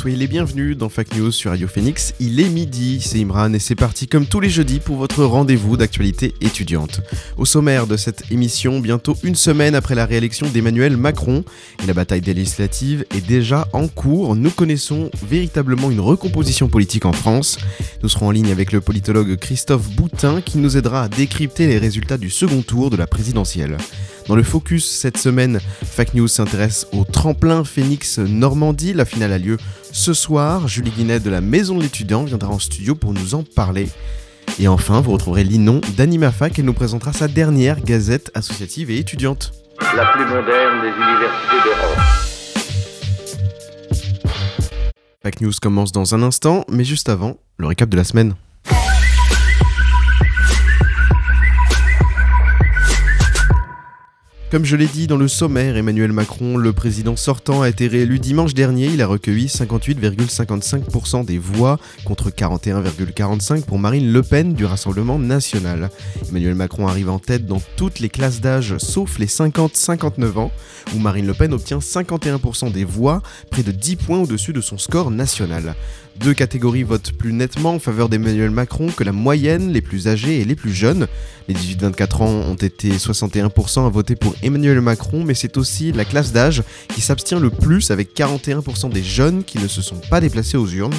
Soyez les bienvenus dans Fac News sur Radio Phoenix. Il est midi, c'est Imran et c'est parti comme tous les jeudis pour votre rendez-vous d'actualité étudiante. Au sommaire de cette émission, bientôt une semaine après la réélection d'Emmanuel Macron et la bataille des législatives est déjà en cours, nous connaissons véritablement une recomposition politique en France. Nous serons en ligne avec le politologue Christophe Boutin qui nous aidera à décrypter les résultats du second tour de la présidentielle. Dans le focus cette semaine, Fac News s'intéresse au tremplin Phoenix Normandie. La finale a lieu ce soir. Julie Guinet de la Maison de l'étudiant viendra en studio pour nous en parler. Et enfin, vous retrouverez Linon d'AnimaFac. Elle nous présentera sa dernière gazette associative et étudiante. la plus moderne des universités d'Europe. Fac News commence dans un instant, mais juste avant, le récap de la semaine. Comme je l'ai dit dans le sommaire, Emmanuel Macron, le président sortant, a été réélu dimanche dernier. Il a recueilli 58,55% des voix contre 41,45% pour Marine Le Pen du Rassemblement national. Emmanuel Macron arrive en tête dans toutes les classes d'âge sauf les 50-59 ans, où Marine Le Pen obtient 51% des voix, près de 10 points au-dessus de son score national. Deux catégories votent plus nettement en faveur d'Emmanuel Macron que la moyenne, les plus âgés et les plus jeunes. Les 18-24 ans ont été 61% à voter pour Emmanuel Macron, mais c'est aussi la classe d'âge qui s'abstient le plus avec 41% des jeunes qui ne se sont pas déplacés aux urnes.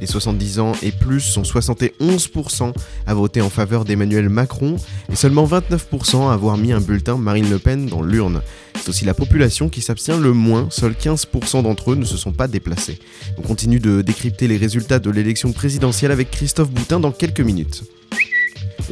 Les 70 ans et plus sont 71% à voter en faveur d'Emmanuel Macron et seulement 29% à avoir mis un bulletin Marine Le Pen dans l'urne. C'est aussi la population qui s'abstient le moins, seuls 15% d'entre eux ne se sont pas déplacés. On continue de décrypter les résultats de l'élection présidentielle avec Christophe Boutin dans quelques minutes.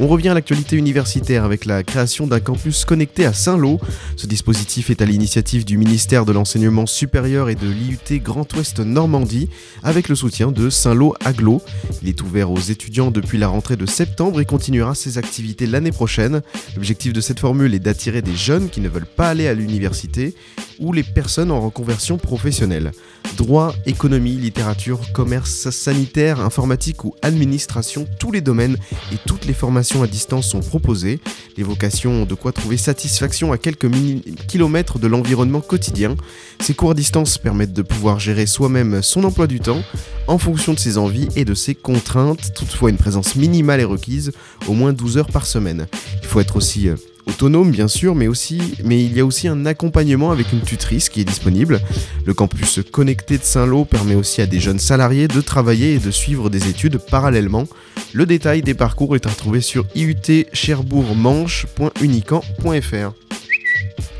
On revient à l'actualité universitaire avec la création d'un campus connecté à Saint-Lô. Ce dispositif est à l'initiative du ministère de l'Enseignement supérieur et de l'IUT Grand Ouest Normandie avec le soutien de Saint-Lô Aglo. Il est ouvert aux étudiants depuis la rentrée de septembre et continuera ses activités l'année prochaine. L'objectif de cette formule est d'attirer des jeunes qui ne veulent pas aller à l'université ou les personnes en reconversion professionnelle. Droit, économie, littérature, commerce, sanitaire, informatique ou administration, tous les domaines et toutes les formations à distance sont proposées. Les vocations ont de quoi trouver satisfaction à quelques kilomètres de l'environnement quotidien. Ces cours à distance permettent de pouvoir gérer soi-même son emploi du temps en fonction de ses envies et de ses contraintes. Toutefois, une présence minimale est requise, au moins 12 heures par semaine. Il faut être aussi euh, autonome bien sûr, mais, aussi, mais il y a aussi un accompagnement avec une tutrice qui est disponible. Le campus connecté de Saint-Lô permet aussi à des jeunes salariés de travailler et de suivre des études parallèlement. Le détail des parcours est à retrouver sur iutcherbourgmanche.unican.fr.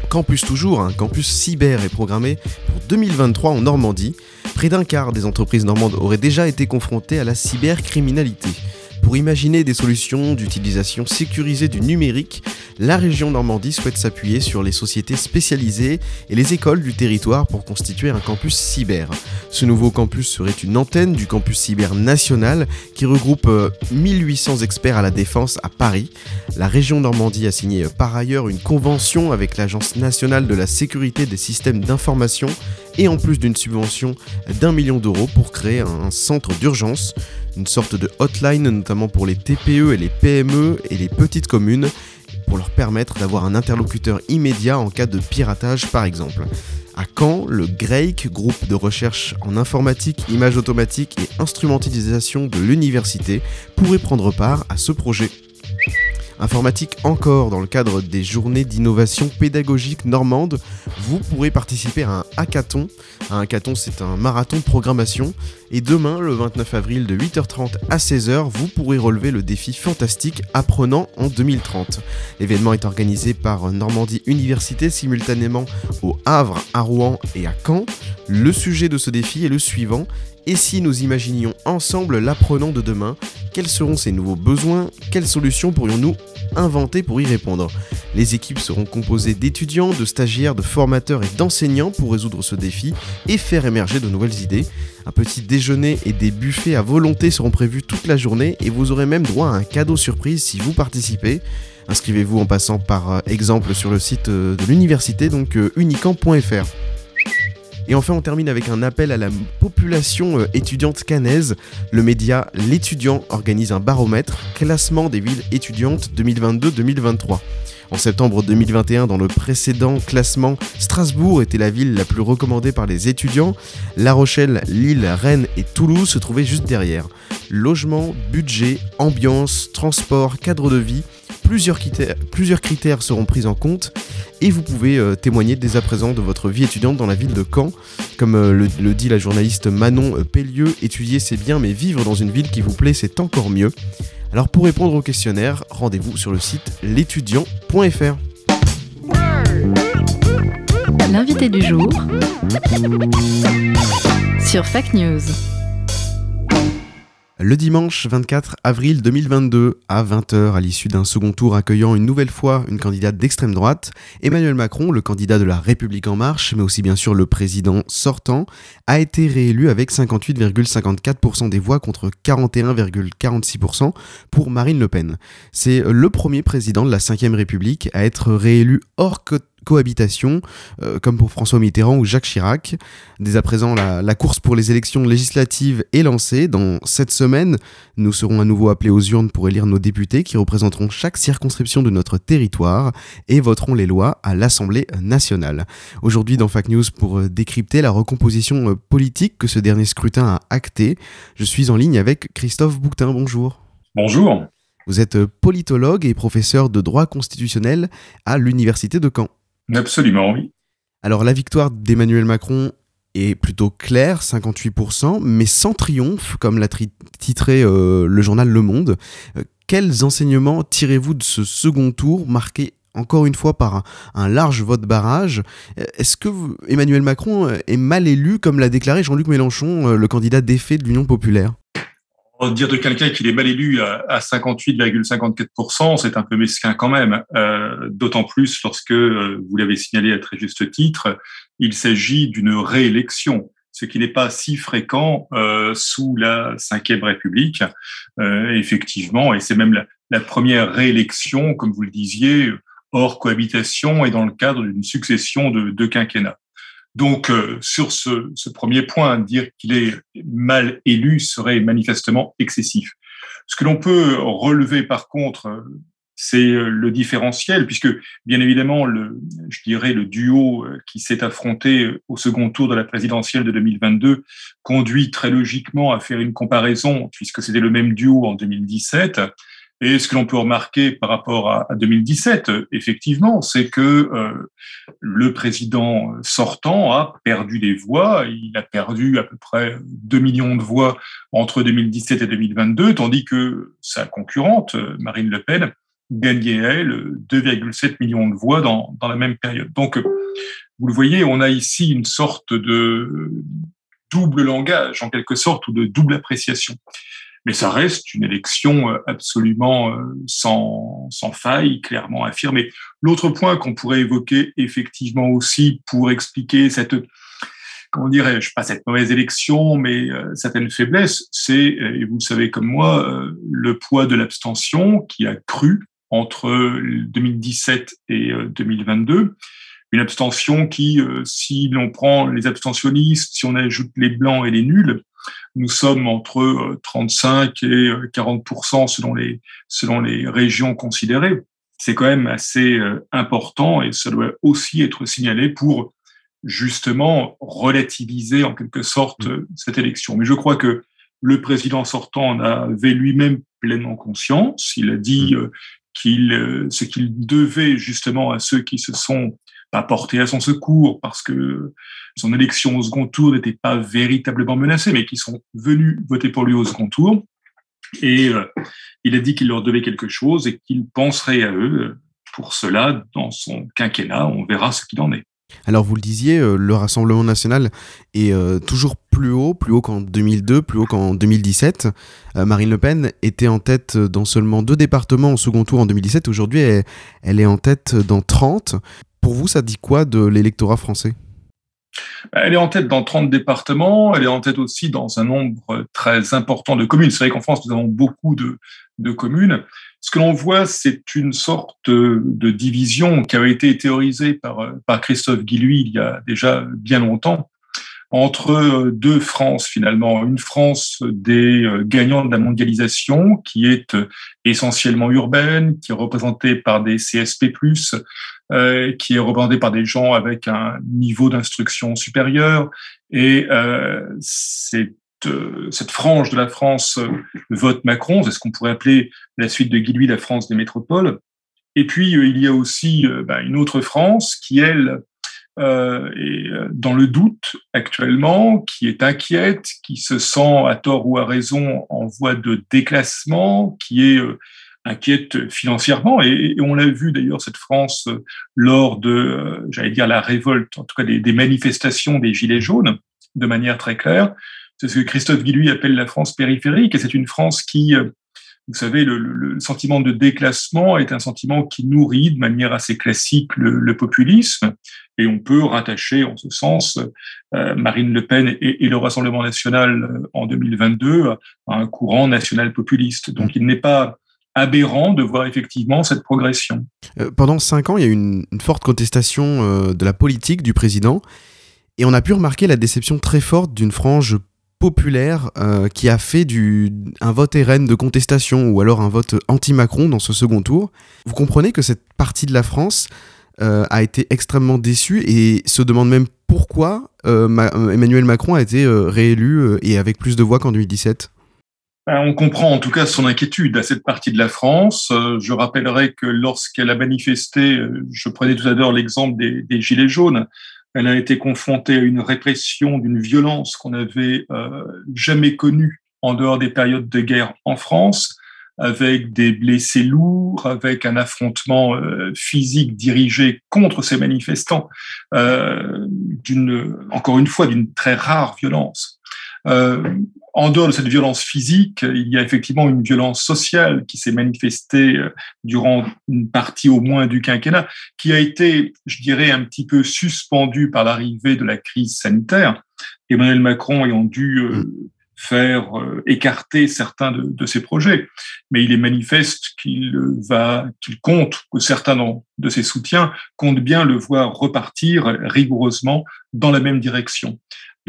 Campus toujours, un campus cyber est programmé pour 2023 en Normandie. Près d'un quart des entreprises normandes auraient déjà été confrontées à la cybercriminalité. Pour imaginer des solutions d'utilisation sécurisée du numérique, la région Normandie souhaite s'appuyer sur les sociétés spécialisées et les écoles du territoire pour constituer un campus cyber. Ce nouveau campus serait une antenne du campus cyber national qui regroupe euh, 1800 experts à la défense à Paris. La région Normandie a signé euh, par ailleurs une convention avec l'Agence nationale de la sécurité des systèmes d'information et en plus d'une subvention d'un million d'euros pour créer un centre d'urgence, une sorte de hotline notamment pour les TPE et les PME et les petites communes pour leur permettre d'avoir un interlocuteur immédiat en cas de piratage par exemple. À Caen, le GREIC, groupe de recherche en informatique, image automatique et instrumentalisation de l'université, pourrait prendre part à ce projet. Informatique encore, dans le cadre des journées d'innovation pédagogique normande, vous pourrez participer à un hackathon. Un hackathon, c'est un marathon de programmation. Et demain, le 29 avril, de 8h30 à 16h, vous pourrez relever le défi fantastique Apprenant en 2030. L'événement est organisé par Normandie Université simultanément au Havre, à Rouen et à Caen. Le sujet de ce défi est le suivant. Et si nous imaginions ensemble l'apprenant de demain, quels seront ses nouveaux besoins? Quelles solutions pourrions-nous inventer pour y répondre? Les équipes seront composées d'étudiants, de stagiaires, de formateurs et d'enseignants pour résoudre ce défi et faire émerger de nouvelles idées. Un petit déjeuner et des buffets à volonté seront prévus toute la journée et vous aurez même droit à un cadeau surprise si vous participez. Inscrivez-vous en passant par euh, exemple sur le site euh, de l'université, donc euh, unicamp.fr. Et enfin, on termine avec un appel à la population étudiante canaise. Le média L'étudiant organise un baromètre, classement des villes étudiantes 2022-2023. En septembre 2021, dans le précédent classement, Strasbourg était la ville la plus recommandée par les étudiants. La Rochelle, Lille, Rennes et Toulouse se trouvaient juste derrière. Logement, budget, ambiance, transport, cadre de vie, plusieurs critères, seront pris en compte et vous pouvez euh, témoigner dès à présent de votre vie étudiante dans la ville de Caen. Comme euh, le, dit la journaliste Manon euh, Pellieu, étudier c'est bien mais vivre dans une ville qui vous plaît c'est encore mieux. Alors pour répondre au questionnaire, rendez-vous sur le site l'étudiant.fr. L'invité du jour sur Fact News. Le dimanche 24 avril 2022, à 20h, à l'issue d'un second tour accueillant une nouvelle fois une candidate d'extrême droite, Emmanuel Macron, le candidat de la République en marche, mais aussi bien sûr le président sortant, a été réélu avec 58,54% des voix contre 41,46% pour Marine Le Pen. C'est le premier président de la 5ème République à être réélu hors cohabitation, euh, comme pour François Mitterrand ou Jacques Chirac. Dès à présent, la, course pour les élections législatives est lancée. Dans cette semaine, nous serons à nouveau appelés aux urnes pour élire nos députés qui représenteront chaque circonscription de notre territoire et voteront les lois à l'Assemblée nationale. Aujourd'hui, dans Fact News, pour euh, décrypter la recomposition euh, politique que ce dernier scrutin a acté, je suis en ligne avec Christophe Bouctin. Bonjour. Bonjour. Vous êtes politologue et professeur de droit constitutionnel à l'Université de Caen. Absolument, oui. Alors la victoire d'Emmanuel Macron est plutôt claire, 58%, mais sans triomphe, comme l'a titré euh, le journal Le Monde. Euh, quels enseignements tirez-vous de ce second tour marqué encore une fois par un, large vote barrage? Euh, Est-ce que Emmanuel Macron est mal élu, comme l'a déclaré Jean-Luc Mélenchon, le candidat défait de l'Union populaire? Dire de quelqu'un qu'il est mal élu à, 58,54%, c'est un peu mesquin quand même. Euh, D'autant plus lorsque, euh, vous l'avez signalé à très juste titre, il s'agit d'une réélection, ce qui n'est pas si fréquent euh, sous la Ve République, euh, effectivement, et c'est même la, la, première réélection, comme vous le disiez, hors cohabitation et dans le cadre d'une succession de, de quinquennats. Donc, euh, sur ce, premier point, dire qu'il est mal élu serait manifestement excessif. Ce que l'on peut relever, par contre, c'est euh, le différentiel, puisque bien évidemment, le, je dirais le duo euh, qui s'est affronté au second tour de la présidentielle de 2022 conduit très logiquement à faire une comparaison, puisque c'était le même duo en 2017. Et ce que l'on peut remarquer par rapport à, 2017, effectivement, c'est que euh, le président sortant a perdu des voix. Il a perdu à peu près 2 millions de voix entre 2017 et 2022, tandis que sa concurrente, Marine Le Pen, gagnait, elle, 2,7 millions de voix dans, dans la même période. Donc, vous le voyez, on a ici une sorte de double langage, en quelque sorte, ou de double appréciation mais ça reste une élection euh, absolument euh, sans, sans faille, clairement affirmée. L'autre point qu'on pourrait évoquer effectivement aussi pour expliquer cette, comment dirais-je, pas cette mauvaise élection, mais euh, certaines faiblesses, c'est, et vous le savez comme moi, le poids de l'abstention qui a cru entre 2017 et 2022 une abstention qui, si l'on prend les abstentionnistes, si on ajoute les blancs et les nuls, nous sommes entre 35 euh, et 40% euh, selon les selon les régions considérées. C'est quand même assez euh, important et ça doit aussi être signalé pour justement relativiser en quelque sorte mmh. cette élection. Mais je crois que le président sortant en avait lui-même pleinement conscience. Il a dit mmh. qu'il ce qu'il devait justement à ceux qui se sont pas porté à son secours parce que son élection au second tour n'était pas véritablement menacée, mais qui sont venus voter pour lui au second tour. Et euh, il a dit qu'il leur devait quelque chose et qu'il penserait à eux pour cela dans son quinquennat. On verra ce qu'il en est. Alors vous le disiez, euh, le Rassemblement national est euh, toujours plus haut, plus haut qu'en 2002, plus haut qu'en 2017. Euh, Marine Le Pen était en tête dans seulement deux départements au second tour en 2017. Aujourd'hui, elle est en tête dans 30. Pour vous, ça dit quoi de l'électorat français? Elle est en tête dans 30 départements, elle est en tête aussi dans un nombre très important de communes. C'est vrai qu'en France, nous avons beaucoup de, de communes. Ce que l'on voit, c'est une sorte de division qui avait été théorisée par, par Christophe Guilluy il y a déjà bien longtemps entre deux France finalement, une France des gagnants de la mondialisation qui est essentiellement urbaine, qui est représentée par des CSP+, euh, qui est représentée par des gens avec un niveau d'instruction supérieur, et euh, c'est euh, cette frange de la France euh, vote Macron, c'est ce qu'on pourrait appeler la suite de Guy la France des métropoles. Et puis, euh, il y a aussi bah, une autre France qui, elle, est dans le doute actuellement, qui est inquiète, qui se sent à tort ou à raison en voie de déclassement, qui est inquiète financièrement. Et, on l'a vu d'ailleurs, cette France, lors de, j'allais dire, la révolte, en tout cas des, des manifestations des Gilets jaunes, de manière très claire. C'est ce que Christophe Guilluy appelle la France périphérique, et c'est une France qui, euh, vous savez, le, le, sentiment de déclassement est un sentiment qui nourrit de manière assez classique le, le populisme, et on peut rattacher en ce sens euh, Marine Le Pen et, et, le Rassemblement national euh, en 2022 à un courant national populiste. Donc il n'est pas aberrant de voir effectivement cette progression. pendant cinq ans, il y a eu une, forte contestation de la politique du président. Et on a pu remarquer la déception très forte d'une frange populaire euh, qui a fait du, un vote RN de contestation ou alors un vote anti-Macron dans ce second tour. Vous comprenez que cette partie de la France euh, a été extrêmement déçue et se demande même pourquoi euh, Emmanuel Macron a été réélu et avec plus de voix qu'en 2017 ben, on comprend en tout cas son inquiétude à cette partie de la France. Je rappellerai que lorsqu'elle a manifesté, je prenais tout à l'heure l'exemple des, Gilets jaunes, elle a été confrontée à une répression, d'une violence qu'on n'avait euh, jamais connue en dehors des périodes de guerre en France, avec des blessés lourds, avec un affrontement euh, physique dirigé contre ces manifestants, euh, d'une, encore une fois, d'une très rare violence. Euh, en dehors de cette violence physique, il y a effectivement une violence sociale qui s'est manifestée euh, durant une partie au moins du quinquennat, qui a été, je dirais, un petit peu suspendue par l'arrivée de la crise sanitaire. Emmanuel Macron ayant dû euh, mm. faire euh, écarter certains de, de, ses projets. Mais il est manifeste qu'il va, qu'il compte, que certains de ses soutiens comptent bien le voir repartir rigoureusement dans la même direction.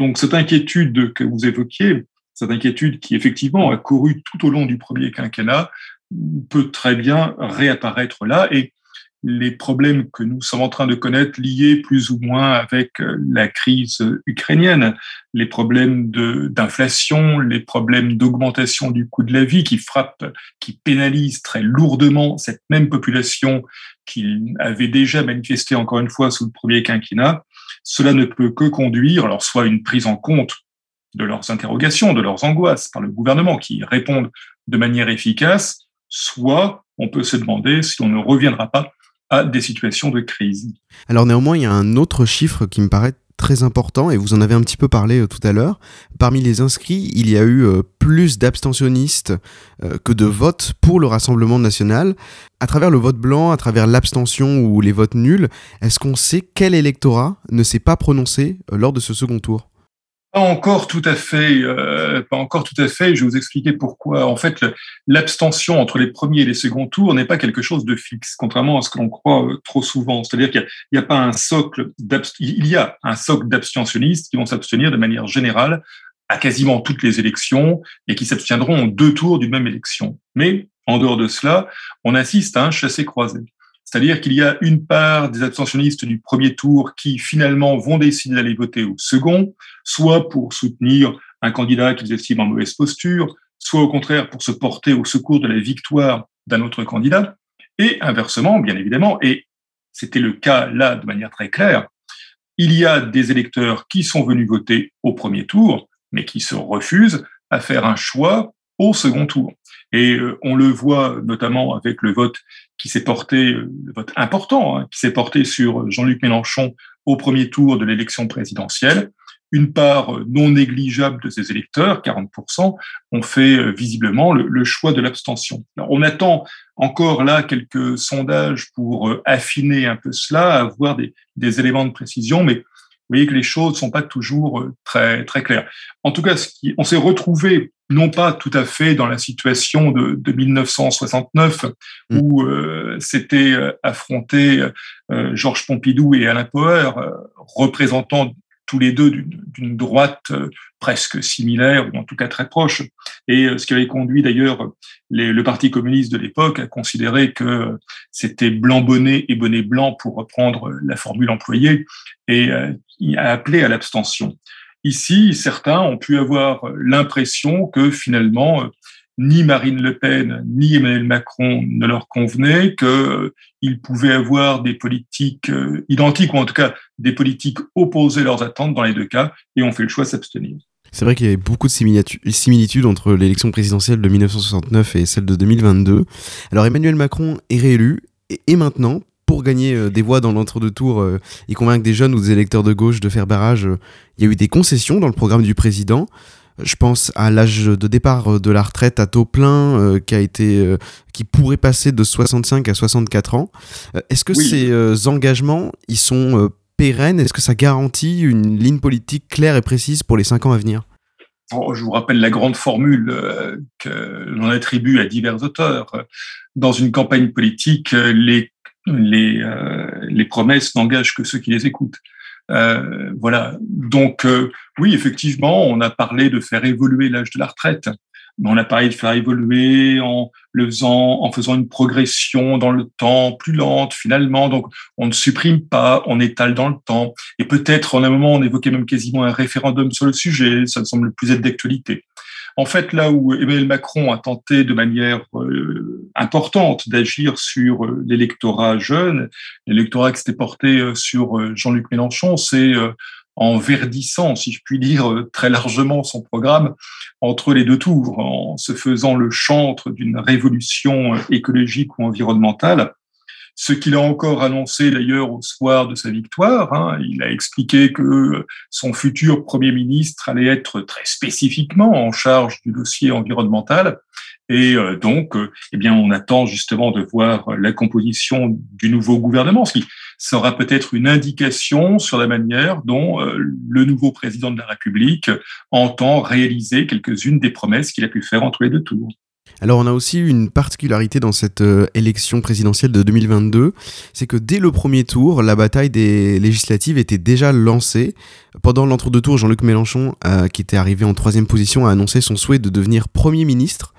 Donc cette inquiétude que vous évoquiez, cette inquiétude qui effectivement a couru tout au long du premier quinquennat peut très bien réapparaître là. Et les problèmes que nous sommes en train de connaître liés plus ou moins avec euh, la crise ukrainienne, les problèmes d'inflation, les problèmes d'augmentation du coût de la vie qui frappent, qui pénalisent très lourdement cette même population qui avait déjà manifesté encore une fois sous le premier quinquennat, cela ne peut que conduire, alors soit une prise en compte de leurs interrogations, de leurs angoisses par le gouvernement qui répondent de manière efficace, soit on peut se demander si on ne reviendra pas à des situations de crise. Alors néanmoins, il y a un autre chiffre qui me paraît très important, et vous en avez un petit peu parlé euh, tout à l'heure. Parmi les inscrits, il y a eu euh, plus d'abstentionnistes euh, que de votes pour le Rassemblement national. À travers le vote blanc, à travers l'abstention ou les votes nuls, est-ce qu'on sait quel électorat ne s'est pas prononcé lors de ce second tour? Pas encore tout à fait, euh, pas encore tout à fait. Je vais vous expliquer pourquoi. En fait, l'abstention entre les premiers et les seconds tours n'est pas quelque chose de fixe, contrairement à ce que l'on croit euh, trop souvent. C'est-à-dire qu'il n'y a, pas un socle il y a un socle d'abstentionnistes qui vont s'abstenir de manière générale à quasiment toutes les élections et qui s'abstiendront en deux tours d'une même élection. Mais en dehors de cela, on assiste à un chassé-croisé. C'est-à-dire qu'il y a une part des abstentionnistes du premier tour qui finalement vont décider d'aller voter au second, soit pour soutenir un candidat qu'ils estiment en mauvaise posture, soit au contraire pour se porter au secours de la victoire d'un autre candidat. Et inversement, bien évidemment, et c'était le cas là de manière très claire, il y a des électeurs qui sont venus voter au premier tour, mais qui se refusent à faire un choix au second tour. Et euh, on le voit notamment avec le vote qui s'est porté, euh, le vote important, hein, qui s'est porté sur Jean-Luc Mélenchon au premier tour de l'élection présidentielle. Une part non négligeable de ces électeurs, 40%, ont fait euh, visiblement le, choix de l'abstention. On attend encore là quelques sondages pour affiner un peu cela, avoir des, des éléments de précision, mais vous voyez que les choses ne sont pas toujours euh, très, très claires. En tout cas, on s'est retrouvé non pas tout à fait dans la situation de, de 1969 mm. où euh, s'étaient euh, affrontés euh, Georges Pompidou et Alain Poher, représentants tous les deux d'une droite euh, presque similaire, ou en tout cas très proche, et euh, ce qui avait conduit d'ailleurs le Parti communiste de l'époque à considérer que c'était blanc bonnet et bonnet blanc pour reprendre la formule employée, et euh, à appeler à l'abstention. Ici, certains ont pu avoir l'impression que finalement, ni Marine Le Pen ni Emmanuel Macron ne leur convenaient, qu'ils euh, pouvaient avoir des politiques euh, identiques, ou en tout cas des politiques opposées à leurs attentes dans les deux cas, et ont fait le choix de s'abstenir. C'est vrai qu'il y avait beaucoup de similitudes entre l'élection présidentielle de 1969 et celle de 2022. Alors Emmanuel Macron est réélu, et maintenant, pour gagner euh, des voix dans l'entre-deux tours et convaincre des jeunes ou des électeurs de gauche de faire barrage, il y a eu des concessions dans le programme du président. Je pense à l'âge de départ de la retraite à taux plein euh, qui a été euh, qui pourrait passer de 65 à 64 ans. Euh, est-ce que ces engagements ils sont pérennes? Est-ce que ça garantit une ligne politique claire et précise pour les cinq ans à venir? Je vous rappelle la grande formule que l'on attribue à divers auteurs. Dans une campagne politique, les, les, les promesses n'engagent que ceux qui les écoutent. Euh, voilà. Donc euh, oui, effectivement, on a parlé de faire évoluer l'âge de la retraite. Mais on a parlé de faire évoluer en le faisant, en faisant une progression dans le temps plus lente finalement. Donc on ne supprime pas, on étale dans le temps. Et peut-être en un moment on évoquait même quasiment un référendum sur le sujet. Ça ne semble plus être d'actualité. En fait, là où Emmanuel Macron a tenté de manière euh, importante d'agir sur euh, l'électorat jeune, l'électorat qui s'était porté euh, sur Jean-Luc Mélenchon, c'est en verdissant, si je puis dire, très largement son programme entre les deux tours, en se faisant le chantre d'une révolution écologique ou environnementale ce qu'il a encore annoncé d'ailleurs au soir de sa victoire. Hein. Il a expliqué que son futur Premier ministre allait être très spécifiquement en charge du dossier environnemental. Et euh, donc, eh bien, on attend justement de voir la composition du nouveau gouvernement, ce qui sera peut-être une indication sur la manière dont euh, le nouveau président de la République entend réaliser quelques-unes des promesses qu'il a pu faire entre les deux tours. Alors on a aussi une particularité dans cette euh, élection présidentielle de 2022, c'est que dès le premier tour, la bataille des législatives était déjà lancée. Pendant l'entre-deux tours, Jean-Luc Mélenchon, euh, qui était arrivé en troisième position, a annoncé son souhait de devenir Premier ministre.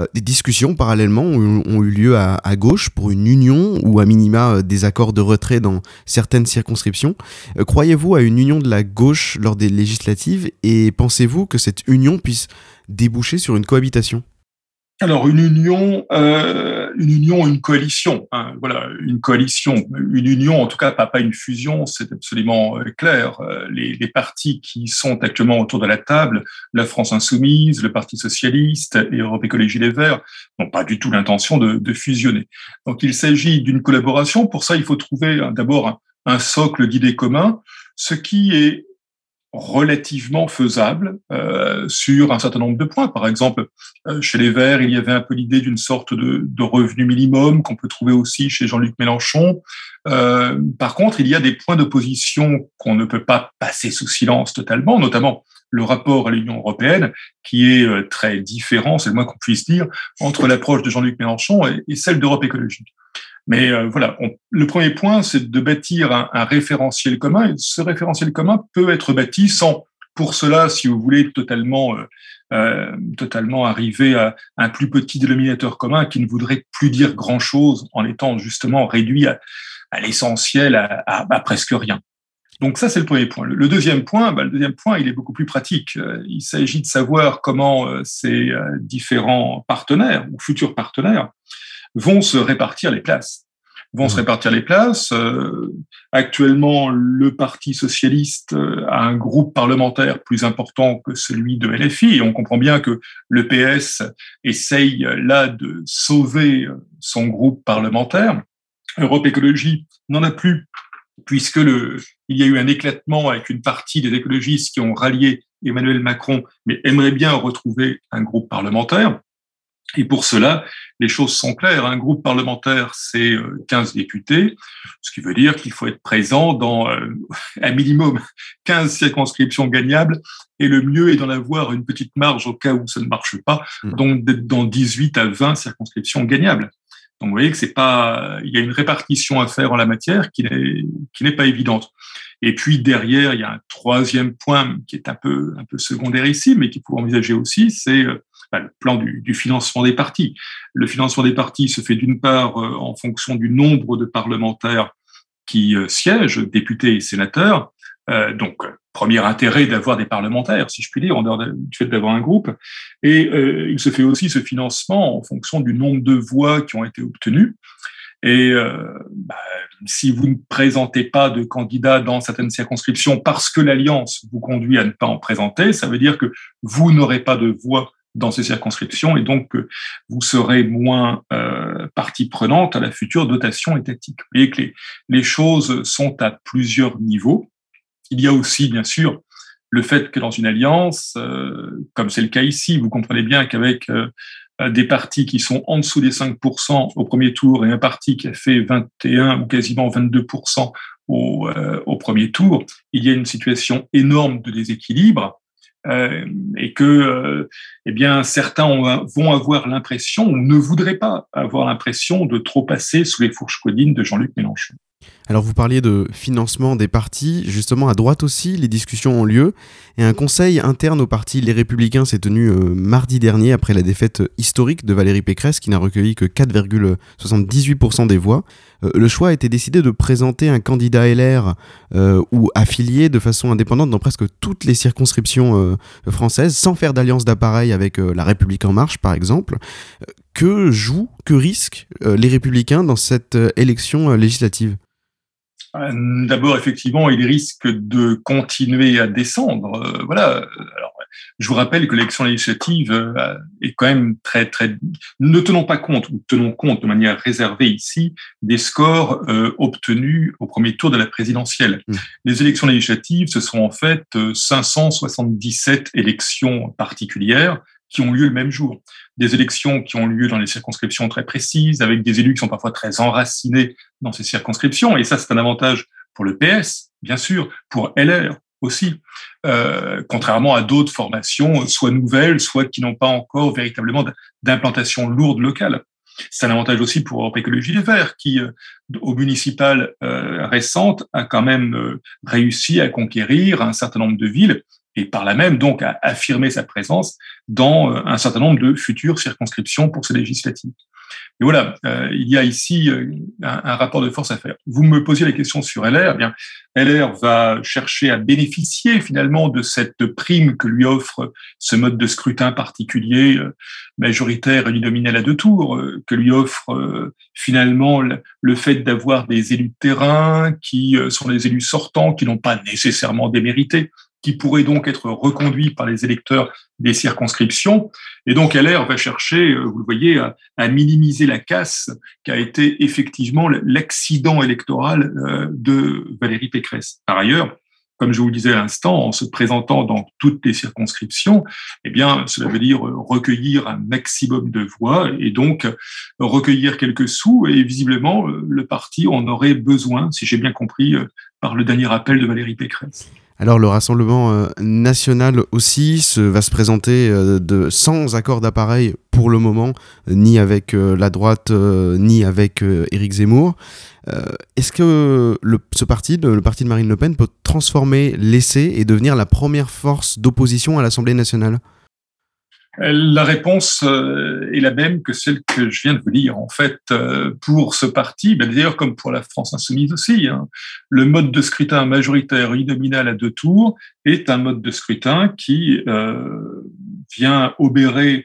Euh, des discussions parallèlement ont, eu lieu à, gauche pour une union ou à minima des accords de retrait dans certaines circonscriptions. Croyez-vous à une union de la gauche lors des législatives et pensez-vous que cette union puisse déboucher sur une cohabitation? Alors une union, euh, une union, une coalition. Hein, voilà, une coalition, une union, en tout cas pas pas une fusion, c'est absolument euh, clair. Euh, les, les, partis qui sont actuellement autour de la table, la France insoumise, le Parti socialiste et Europe Écologie Les Verts, n'ont pas du tout l'intention de, de, fusionner. Donc il s'agit d'une collaboration. Pour ça, il faut trouver hein, d'abord un, un socle d'idées communs, ce qui est relativement faisable euh, sur un certain nombre de points. Par exemple, euh, chez les Verts, il y avait un peu l'idée d'une sorte de, revenu minimum qu'on peut trouver aussi chez Jean-Luc Mélenchon. Euh, par contre, il y a des points d'opposition qu'on ne peut pas passer sous silence totalement, notamment le rapport à l'Union européenne, qui est euh, très différent, c'est le moins qu'on puisse dire, entre l'approche de Jean-Luc Mélenchon et celle d'Europe écologique. Mais euh, voilà, le premier point, c'est de bâtir un, référentiel commun. Ce référentiel commun peut être bâti sans, pour cela, si vous voulez, totalement, euh, euh totalement arriver à un plus petit dénominateur commun qui ne voudrait plus dire grand-chose en étant justement réduit à, l'essentiel, à, à, presque rien. Donc ça, c'est le premier point. Le deuxième point, bah, le deuxième point, il est beaucoup plus pratique. Euh, il s'agit de savoir comment ces différents partenaires ou futurs partenaires vont se répartir les places. vont se répartir les places. Euh, actuellement, le Parti socialiste euh, a un groupe parlementaire plus important que celui de LFI, et on comprend bien que le PS essaye là de sauver son groupe parlementaire. Europe Écologie n'en a plus puisque le, il y a eu un éclatement avec une partie des écologistes qui ont rallié Emmanuel Macron, mais aimeraient bien retrouver un groupe parlementaire. Et pour cela, les choses sont claires. Un groupe parlementaire, c'est 15 euh, députés, ce qui veut dire qu'il faut être présent dans euh, un minimum 15 circonscriptions gagnables, et le mieux est d'en avoir une petite marge au cas où ça ne marche pas, mmh. donc d'être dans 18 à 20 circonscriptions gagnables. Donc vous voyez que c'est pas, il y a une répartition à faire en la matière qui n'est qui n'est pas évidente. Et puis derrière, il y a un troisième point qui est un peu un peu secondaire ici, mais qu'il faut envisager aussi, c'est euh, le plan du, financement des partis. Le financement des partis se fait d'une part euh, en fonction du nombre de parlementaires qui euh, siègent, députés et sénateurs. donc premier intérêt d'avoir des parlementaires, si je puis dire, en dehors du fait d'avoir un groupe. Et euh, il se fait aussi ce financement en fonction du nombre de voix qui ont été obtenues. Et euh, bah, si vous ne présentez pas de candidat dans certaines circonscriptions parce que l'alliance vous conduit à ne pas en présenter, ça veut dire que vous n'aurez pas de voix dans ces circonscriptions et donc vous serez moins euh, partie prenante à la future dotation étatique. Vous voyez que les, choses sont à plusieurs niveaux. Il y a aussi, bien sûr, le fait que dans une alliance, euh, comme c'est le cas ici, vous comprenez bien qu'avec euh, des partis qui sont en dessous des 5% au premier tour et un parti qui a fait 21 ou quasiment 22% au, premier tour, il y a une situation énorme de déséquilibre. Et que eh bien certains vont avoir l'impression ou ne voudraient pas avoir l'impression de trop passer sous les fourches codines de Jean-Luc Mélenchon. Alors vous parliez de financement des partis, justement à droite aussi, les discussions ont lieu, et un conseil interne au parti Les Républicains s'est tenu euh, mardi dernier après la défaite historique de Valérie Pécresse qui n'a recueilli que 4,78% des voix. Euh, le choix a été décidé de présenter un candidat LR euh, ou affilié de façon indépendante dans presque toutes les circonscriptions françaises, sans faire d'alliance d'appareil avec La République en marche par exemple. que jouent, que risquent les Républicains dans cette élection législative? Euh, d'abord, effectivement, il risque de continuer à descendre. Euh, voilà. Je vous rappelle que l'élection législative euh, est quand même très, très. Ne tenons pas compte, ou tenons compte de manière réservée ici, des scores obtenus au premier tour de la présidentielle. Mmh. Les élections législatives, ce sont en fait 577 élections particulières qui ont lieu le même jour. Des élections qui ont lieu dans des circonscriptions très précises, avec des élus qui sont parfois très enracinés dans ces circonscriptions. Et ça, c'est un avantage pour le PS, bien sûr, pour LR aussi, euh, contrairement à d'autres formations, soit nouvelles, soit qui n'ont pas encore véritablement d'implantation lourde locale. C'est un avantage aussi pour Europe Écologie Les Verts, qui, euh, au municipal euh, récente, a quand même réussi à conquérir un certain nombre de villes et par là même donc à affirmer sa présence dans un certain nombre de futures circonscriptions pour ces législatives. Et voilà, euh, il y a ici euh, un, rapport de force à faire. Vous me posiez la question sur LR. Eh bien, LR va chercher à bénéficier finalement de cette prime que lui offre ce mode de scrutin particulier, majoritaire et uninominal à deux tours, que lui offre finalement le fait d'avoir des élus de terrain qui sont des élus sortants, qui n'ont pas nécessairement démérité, qui pourrait donc être reconduit par les électeurs des circonscriptions. Et donc LR va chercher, euh, vous le voyez, à, minimiser la casse qui a été effectivement l'accident électoral euh, de Valérie Pécresse. Par ailleurs, comme je vous le disais à l'instant, en se présentant dans toutes les circonscriptions, eh bien, cela veut dire recueillir un maximum de voix et donc recueillir quelques sous. Et visiblement, euh, le parti en aurait besoin, si j'ai bien compris, par le dernier appel de Valérie Pécresse. Alors le Rassemblement euh, national aussi va se présenter euh, sans accord d'appareil pour le moment, ni avec euh, la droite, ni avec Éric Zemmour. Est-ce que ce parti, le, parti de Marine Le Pen, peut transformer l'essai et devenir la première force d'opposition à l'Assemblée nationale? La réponse euh, est la même que celle que je viens de vous dire. En fait, euh, pour ce parti, ben, d'ailleurs comme pour la France insoumise aussi, hein, le mode de scrutin majoritaire uninominal à deux tours est un mode de scrutin qui euh, vient obérer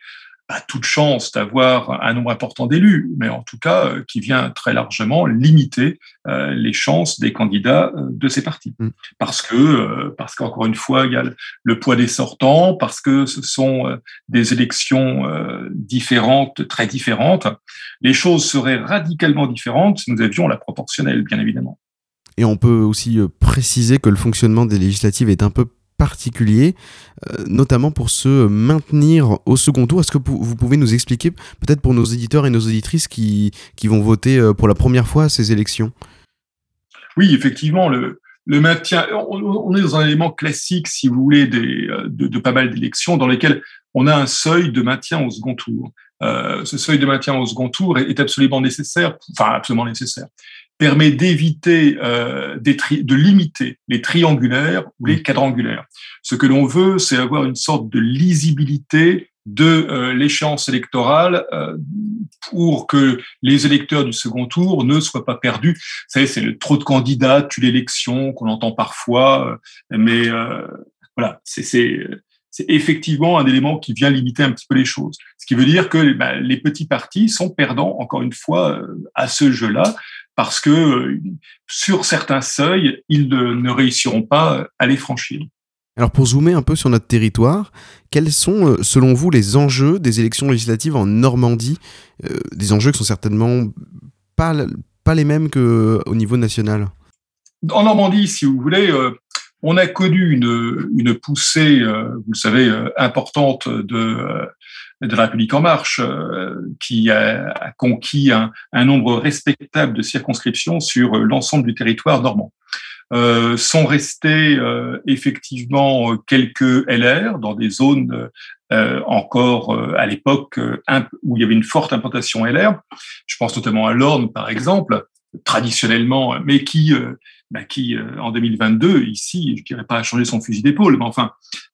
pas toute chance d'avoir un nombre important d'élus, mais en tout cas euh, qui vient très largement limiter euh, les chances des candidats euh, de ces partis. Mm. Parce que, parce qu'encore une fois, il y a le, le poids des sortants, parce que ce sont des élections différentes, très différentes. Les choses seraient radicalement différentes si nous avions la proportionnelle, bien évidemment. Et on peut aussi préciser que le fonctionnement des législatives est un peu particulier, euh, notamment pour se maintenir au second tour. Est-ce que vous pouvez nous expliquer, peut-être pour nos éditeurs et nos auditrices qui, qui vont voter euh, pour la première fois à ces élections? Oui, effectivement, le, le maintien, on, est dans un élément classique, si vous voulez, euh, de, de pas mal d'élections dans lesquelles on a un seuil de maintien au second tour. Ce seuil de maintien au second tour est absolument nécessaire, enfin absolument nécessaire permet d'éviter, euh, de limiter les triangulaires ou les mmh. quadrangulaires. Ce que l'on veut, c'est avoir une sorte de lisibilité de euh, l'échéance électorale euh, pour que les électeurs du second tour ne soient pas perdus. Vous savez, c'est le trop de candidats tue l'élection qu'on entend parfois, euh, mais euh, voilà, c'est c'est effectivement un élément qui vient limiter un petit peu les choses. Ce qui veut dire que bah, les petits partis sont perdants, encore une fois, à ce jeu-là parce que euh, sur certains seuils, ils ne, réussiront pas à les franchir. Alors pour zoomer un peu sur notre territoire, quels sont euh, selon vous les enjeux des élections législatives en Normandie? Euh, Des enjeux qui sont certainement pas, pas les mêmes qu'au niveau national. En Normandie, si vous voulez, on a connu une, une poussée, vous le savez, importante de de la République en marche, euh, qui a, conquis un, nombre respectable de circonscriptions sur l'ensemble du territoire normand. Euh, sont restés euh, effectivement quelques LR dans des zones encore à l'époque où il y avait une forte implantation LR. Je pense notamment à l'Orne, par exemple, traditionnellement, mais qui bah, qui, euh, en 2022, ici, je dirais pas a changé son fusil d'épaule, mais enfin,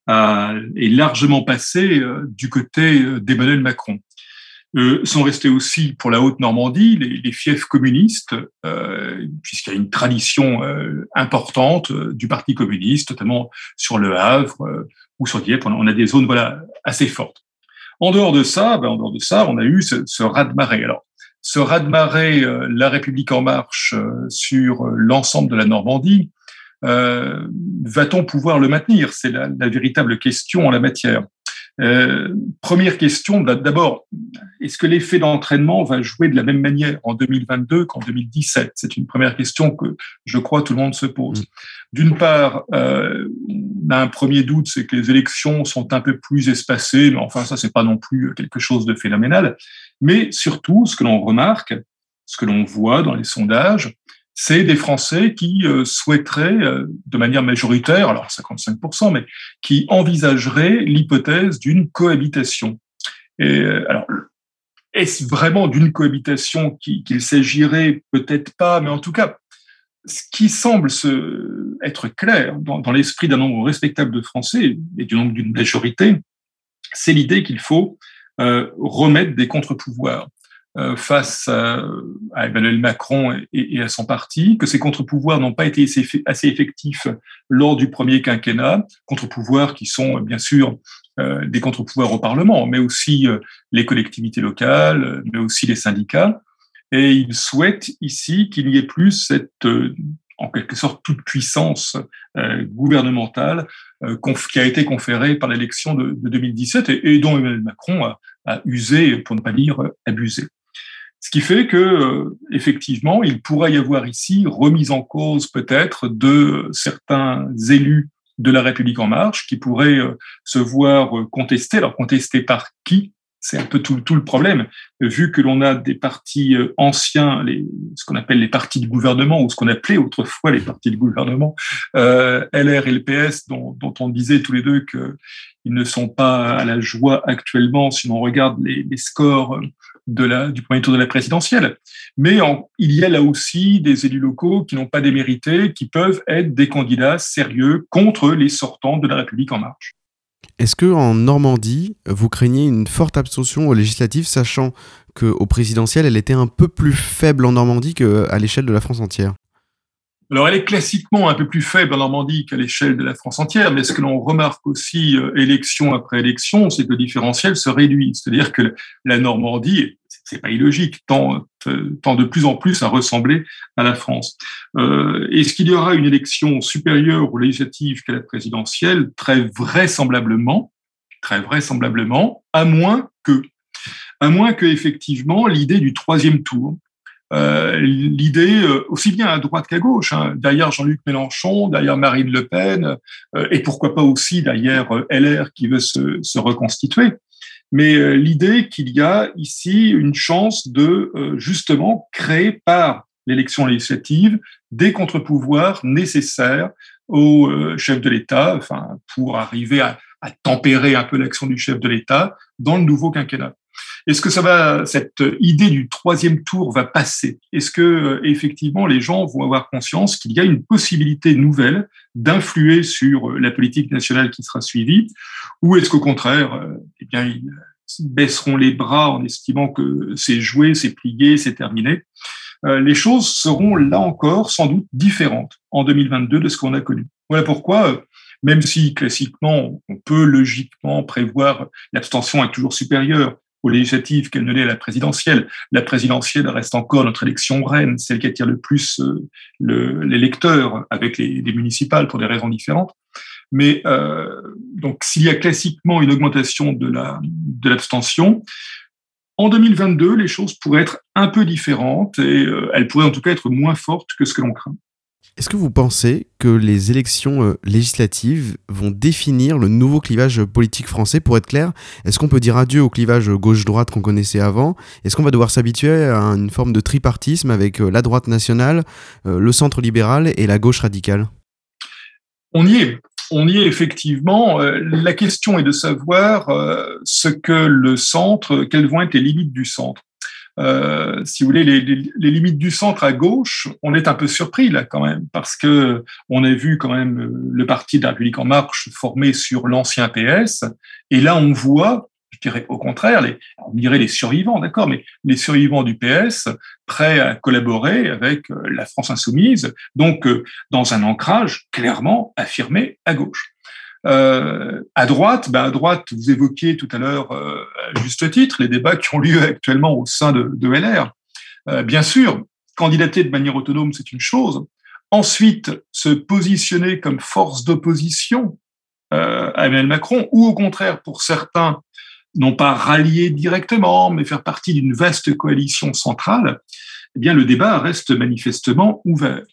est largement passé euh, du côté euh, d'Emmanuel Macron. Euh, sont restés aussi pour la Haute-Normandie les, les, fiefs communistes, euh, puisqu'il y a une tradition euh, importante du Parti communiste, notamment sur le Havre ou sur Dieppe. On a des zones voilà assez fortes. En dehors de ça, ben, en dehors de ça, on a eu ce, ce raz-de-marée. Alors, ce raz-de-marée, euh, la République en marche euh, sur euh, l'ensemble de la Normandie, va-t-on pouvoir le maintenir? C'est la, véritable question en la matière. Euh, première question, d'abord, est-ce que l'effet d'entraînement va jouer de la même manière en 2022 qu'en 2017 C'est une première question que je crois tout le monde se pose. Mm. D'une part, euh, on a un premier doute, c'est que les élections sont un peu plus espacées, mais enfin ça c'est pas non plus quelque chose de phénoménal. Mais surtout, ce que l'on remarque, ce que l'on voit dans les sondages, c'est des Français qui euh, souhaiteraient, euh, de manière majoritaire, alors 55%, mais qui envisageraient l'hypothèse d'une cohabitation. Euh, alors, est-ce vraiment d'une cohabitation qu'il s'agirait? Peut-être pas, mais en tout cas, ce qui semble se, être clair dans, dans l'esprit d'un nombre respectable de Français et du nombre d'une majorité, c'est l'idée qu'il faut remettre des contre-pouvoirs. Euh, face à, Emmanuel Macron et, à son parti, que ces contre-pouvoirs n'ont pas été assez effectifs lors du premier quinquennat, contre-pouvoirs qui sont bien sûr euh, des contre-pouvoirs au Parlement, mais aussi euh, les collectivités locales, mais aussi les syndicats. Et il souhaite ici qu'il n'y ait plus cette, en quelque sorte, toute puissance gouvernementale qui a été conférée par l'élection de, 2017 et, dont Emmanuel Macron a, a usé, pour ne pas dire abusé. Ce qui fait que, euh, effectivement, il pourrait y avoir ici remise en cause peut-être de certains élus de la République en marche qui pourraient euh, se voir contester. Alors contester par qui? C'est un peu tout, le problème, vu que l'on a des partis euh, anciens, ce qu'on appelle les partis de gouvernement, ou ce qu'on appelait autrefois les partis de gouvernement, euh, LR et le PS, dont, on disait tous les deux qu'ils ne sont pas à la joie actuellement si on regarde les, scores de la, du premier tour de la présidentielle. Mais il y a là aussi des élus locaux qui n'ont pas démérité, qui peuvent être des candidats sérieux contre les sortants de la République en marche. Est-ce que en Normandie, vous craignez une forte abstention aux législatives, sachant qu'au présidentiel, elle était un peu plus faible en Normandie qu'à l'échelle de la France entière? Alors, elle est classiquement un peu plus faible en Normandie qu'à l'échelle de la France entière, mais ce que l'on remarque aussi euh, élection après élection, c'est que le différentiel se réduit. C'est-à-dire que la Normandie, c'est pas illogique, tend, euh, tend de plus en plus à ressembler à la France. Euh, Est-ce qu'il y aura une élection supérieure aux législatives qu'à la présidentielle? Très vraisemblablement, très vraisemblablement, à moins que, à moins que effectivement l'idée du troisième tour, euh, l'idée euh, aussi bien à droite qu'à gauche, hein, derrière Jean-Luc Mélenchon, derrière Marine Le Pen, euh, et pourquoi pas aussi derrière LR qui veut se, se reconstituer. Mais l'idée qu'il y a ici une chance de justement créer par l'élection législative des contre-pouvoirs nécessaires au chef de l'État, enfin pour arriver à, à tempérer un peu l'action du chef de l'État dans le nouveau quinquennat. Est-ce que ça va, cette idée du troisième tour va passer? Est-ce que euh, effectivement les gens vont avoir conscience qu'il y a une possibilité nouvelle d'influer sur euh, la politique nationale qui sera suivie, ou est-ce qu'au contraire, euh, eh bien ils baisseront les bras en estimant que c'est joué, c'est plié, c'est terminé? Les choses seront là encore sans doute différentes en 2022 de ce qu'on a connu. Voilà pourquoi même si classiquement on peut logiquement prévoir l'abstention est toujours supérieure aux législatives qu'elle ne à la présidentielle. La présidentielle reste encore notre élection reine, celle qui attire le plus euh, l'électeur avec les, municipales pour des raisons différentes. Mais euh, donc, s'il y a classiquement une augmentation de la de l'abstention, en 2022, les choses pourraient être un peu différentes et euh, elles pourraient en tout cas être moins fortes que ce que l'on craint. Est-ce que vous pensez que les élections euh, législatives vont définir le nouveau clivage politique français? Pour être clair, est-ce qu'on peut dire adieu au clivage gauche-droite qu'on connaissait avant? Est-ce qu'on va devoir s'habituer à une forme de tripartisme avec euh, la droite nationale, euh, le centre libéral et la gauche radicale? On y est. On y est effectivement. La question est de savoir ce que le centre, quelles vont être les limites du centre. Euh, si vous voulez, les, les, limites du centre à gauche, on est un peu surpris là quand même, parce que on a vu quand même le parti de la République en marche formé sur l'ancien PS, et là on voit, je dirais au contraire, les, on dirait les survivants, d'accord, mais les survivants du PS prêts à collaborer avec euh, la France insoumise, donc euh, dans un ancrage clairement affirmé à gauche. Euh, à droite, ben à droite, vous évoquiez tout à l'heure, euh, à juste titre, les débats qui ont lieu actuellement au sein de, de LR. Euh, bien sûr, candidater de manière autonome, c'est une chose. Ensuite, se positionner comme force d'opposition euh, à Emmanuel Macron, ou au contraire, pour certains, non pas rallier directement, mais faire partie d'une vaste coalition centrale, eh bien, le débat reste manifestement ouvert.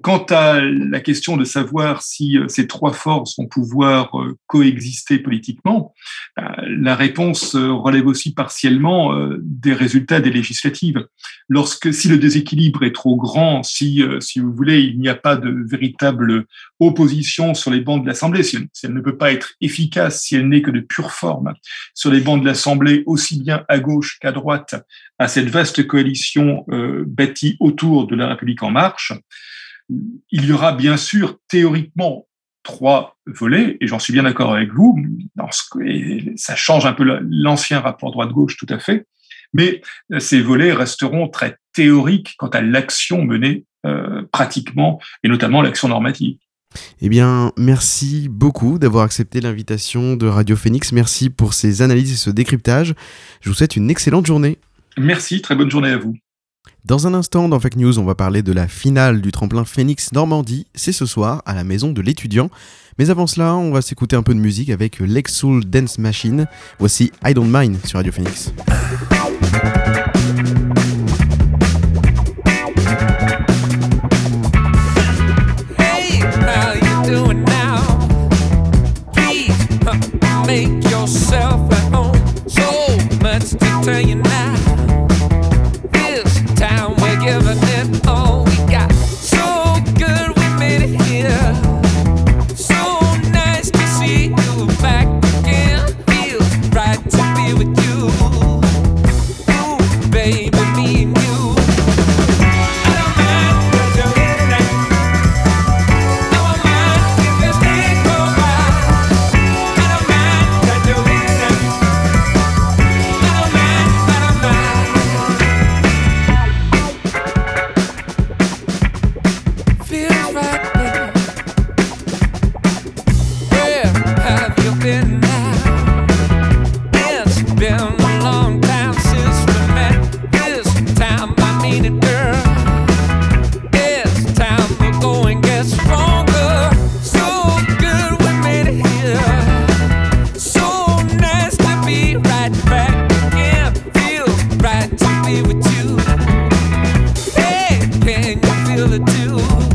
Quant à la question de savoir si euh, ces trois forces vont pouvoir euh, coexister politiquement, euh, la réponse relève aussi partiellement des résultats des législatives. Lorsque, si le déséquilibre est trop grand, si, si vous voulez, il n'y a pas de véritable opposition sur les bancs de l'Assemblée, si, elle ne peut pas être efficace, si elle n'est que de pure forme sur les bancs de l'Assemblée, aussi bien à gauche qu'à droite, à cette vaste coalition bâtie autour de la République en marche, il y aura bien sûr théoriquement trois volets, et j'en suis bien d'accord avec vous, ça change un peu l'ancien rapport droite-gauche tout à fait, mais ces volets resteront très théoriques quant à l'action menée euh, pratiquement, et notamment l'action normative. Eh bien, merci beaucoup d'avoir accepté l'invitation de Radio Phoenix. Merci pour ces analyses et ce décryptage. Je vous souhaite une excellente journée. Merci, très bonne journée à vous. Dans un instant, dans Fake News, on va parler de la finale du tremplin Phoenix Normandie. C'est ce soir à la maison de l'étudiant. Mais avant cela, on va s'écouter un peu de musique avec l'Exoul Dance Machine. Voici I Don't Mind sur Radio Phoenix. Make yourself at home. So tell you now. feel it too.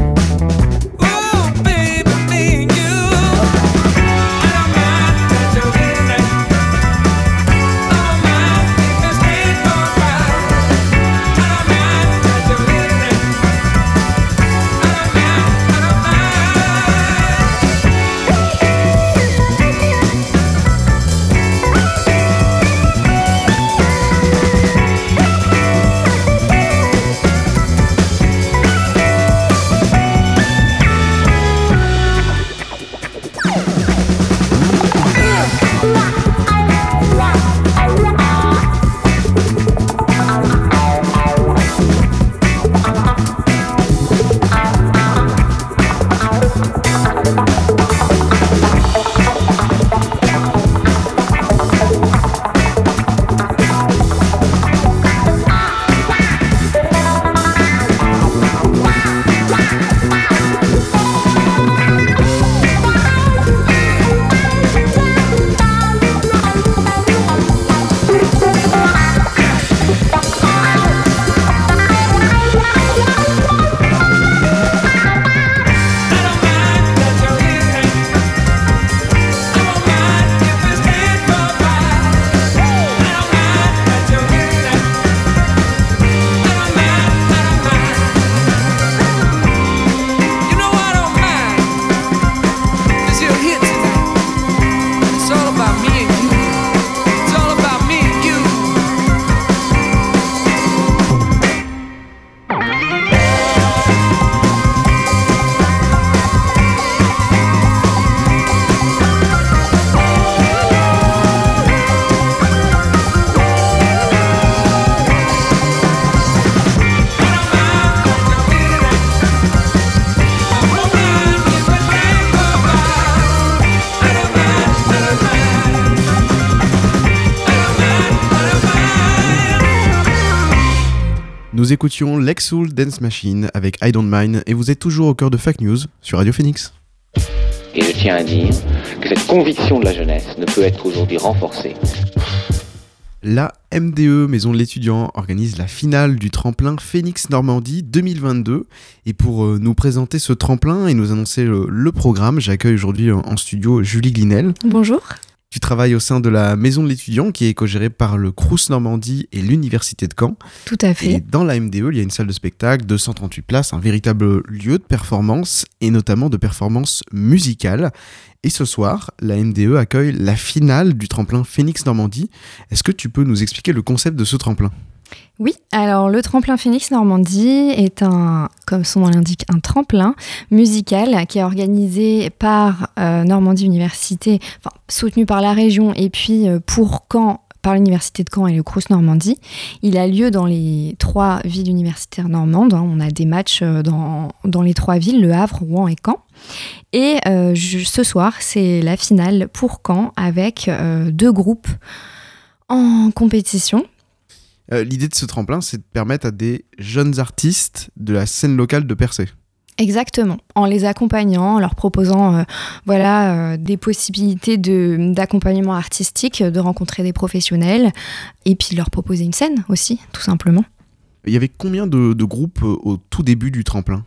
Nous écoutions Lexoul Dance Machine avec I Don't Mind et vous êtes toujours au cœur de Fact News sur Radio Phoenix. Et je tiens à dire que cette conviction de la jeunesse ne peut être aujourd'hui renforcée. La MDE, Maison de l'étudiant, organise la finale du tremplin Phoenix Normandie 2022. Et pour euh, nous présenter ce tremplin et nous annoncer le, le programme, j'accueille aujourd'hui en en studio Julie Glinel. Bonjour. Tu travailles au sein de la Maison de l'étudiant qui est co-gérée par le Crous Normandie et l'Université de Caen. Tout à Et fait. dans la MDE, il y a une salle de spectacle de 138 places, un véritable lieu de performance et notamment de performance musicale. Et ce soir, la MDE accueille la finale du tremplin Phoenix Normandie. Est-ce que tu peux nous expliquer le concept de ce tremplin? Oui, alors le tremplin Phoenix Normandie est un, comme son nom l'indique, un tremplin musical qui est organisé par euh, Normandie Université, soutenu par la région et puis euh, pour Caen par l'Université de Caen et le Crous Normandie. Il a lieu dans les trois villes universitaires normandes. hein. On a des matchs euh, dans, les trois villes, Le Havre, Rouen et Caen. Et ce soir, c'est la finale pour Caen avec deux groupes en compétition. Euh, L'idée de ce tremplin, c'est de permettre à des jeunes artistes de la scène locale de percer. Exactement, en les accompagnant, en leur proposant euh, voilà, euh, des possibilités d'accompagnement artistique, de rencontrer des professionnels, et puis leur proposer une scène aussi, tout simplement. Il y avait combien de, de groupes euh, au tout début du tremplin?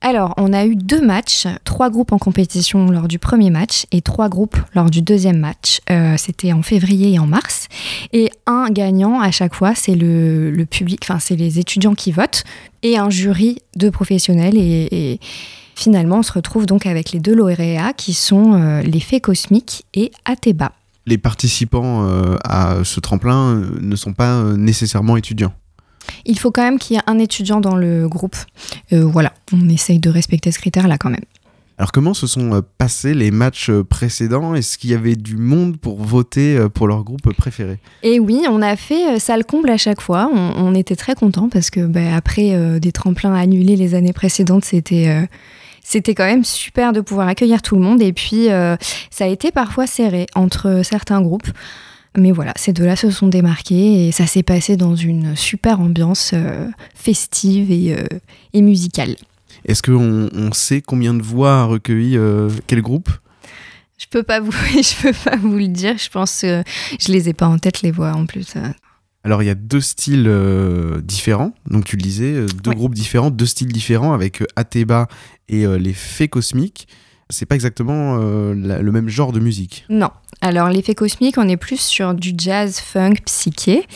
Alors, on a eu deux matchs, trois groupes en compétition lors du premier match et trois groupes lors du deuxième match. Euh, C'était en février et en mars. Et un gagnant à chaque fois, c'est le, le public, enfin, c'est les étudiants qui votent et un jury de professionnels. Et, et finalement, on se retrouve donc avec les deux lauréats qui sont euh, les Fées Cosmiques et Ateba. Les participants euh, à ce tremplin ne sont pas nécessairement étudiants? Il faut quand même qu'il y ait un étudiant dans le groupe. Euh, voilà, on essaye de respecter ce critère-là quand même. Alors comment se sont euh, passés les matchs euh, précédents? Est-ce qu'il y avait du monde pour voter pour leur groupe préféré? Et oui, on a fait salle comble à chaque fois. On, on était très contents parce que bah, après euh, des tremplins annulés les années précédentes, c'était euh, c'était quand même super de pouvoir accueillir tout le monde. Et puis euh, ça a été parfois serré entre certains groupes. Mais voilà, ces deux-là se sont démarqués et ça s'est passé dans une super ambiance euh, festive et, euh, et musicale. Est-ce qu'on on sait combien de voix a recueilli euh, quel groupe? Je peux pas vous, je peux pas vous le dire. Je pense, que je les ai pas en tête les voix en plus. Alors il y a deux styles euh, différents, donc tu le disais, deux Ouais. groupes différents, deux styles différents avec euh, Ateba et euh, les Fées Cosmiques. C'est pas exactement euh, la- le même genre de musique? Non. Alors, l'effet cosmique, on est plus sur du jazz, funk, psyché.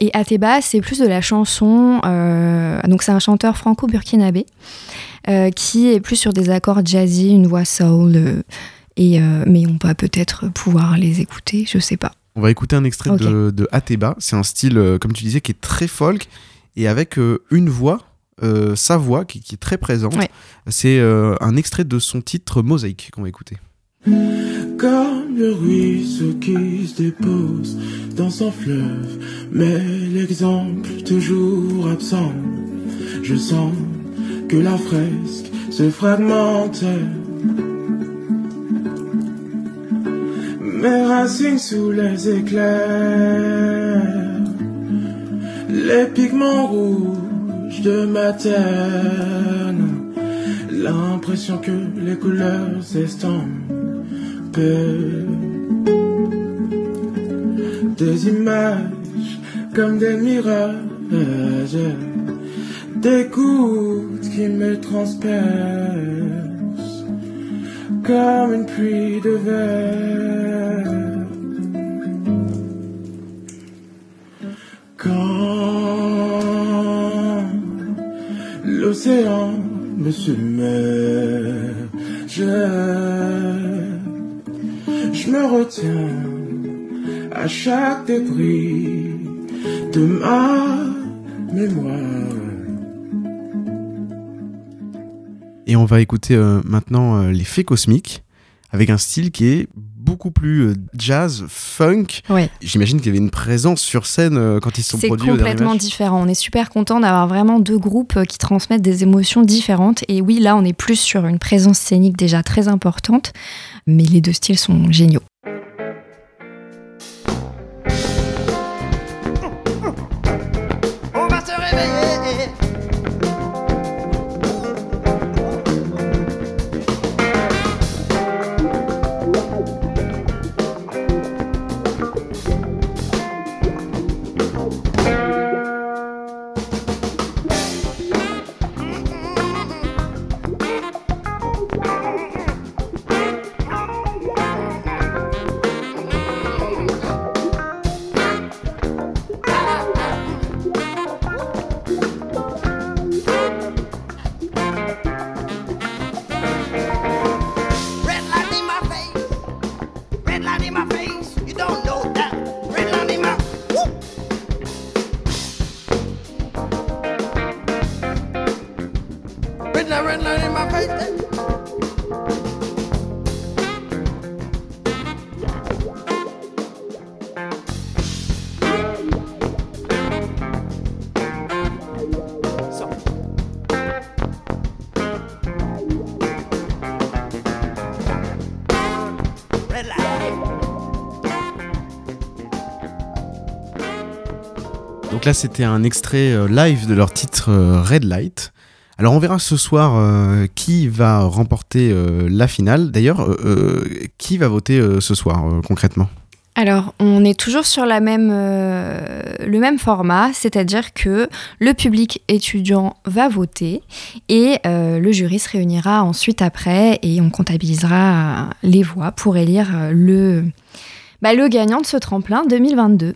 Et Ateba, c'est plus de la chanson. euh, donc, c'est un chanteur franco-burkinabé euh, qui est plus sur des accords jazzy, une voix soul. euh, et, mais on va peut-être pouvoir les écouter, je sais pas. On va écouter un extrait de, de Ateba. C'est un style, comme tu disais, qui est très folk et avec une voix, sa voix qui, qui est très présente. Ouais. C'est un extrait de son titre Mosaïque qu'on va écouter. Comme le ruisseau qui se dépose dans son fleuve, mais l'exemple toujours absent. Je sens que la fresque se fragmente. Mes racines sous les éclairs, les pigments rouges de ma terne, l'impression que les couleurs s'estompent des images comme des mirages, des gouttes qui me transpercent comme une pluie de verre. Quand l'océan me submerge, me retiens à chaque débris de ma mémoire. Et on va écouter euh, maintenant euh, les Fées Cosmiques avec un style qui est beaucoup plus euh, jazz, funk. Ouais. J'imagine qu'il y avait une présence sur scène euh, quand ils se sont C'est produits dernier complètement différent. On est super content d'avoir vraiment deux groupes euh, qui transmettent des émotions différentes. Et oui, là, on est plus sur une présence scénique déjà très importante. Mais les deux styles sont géniaux. Là, c'était un extrait euh, live de leur titre euh, Red Light. Alors on verra ce soir euh, qui va remporter euh, la finale. D'ailleurs, euh, qui va voter ce soir concrètement? Alors, on est toujours sur la même, le même format, c'est-à-dire que le public étudiant va voter et le jury se réunira ensuite après et on comptabilisera les voix pour élire le, bah, le gagnant de ce tremplin 2022.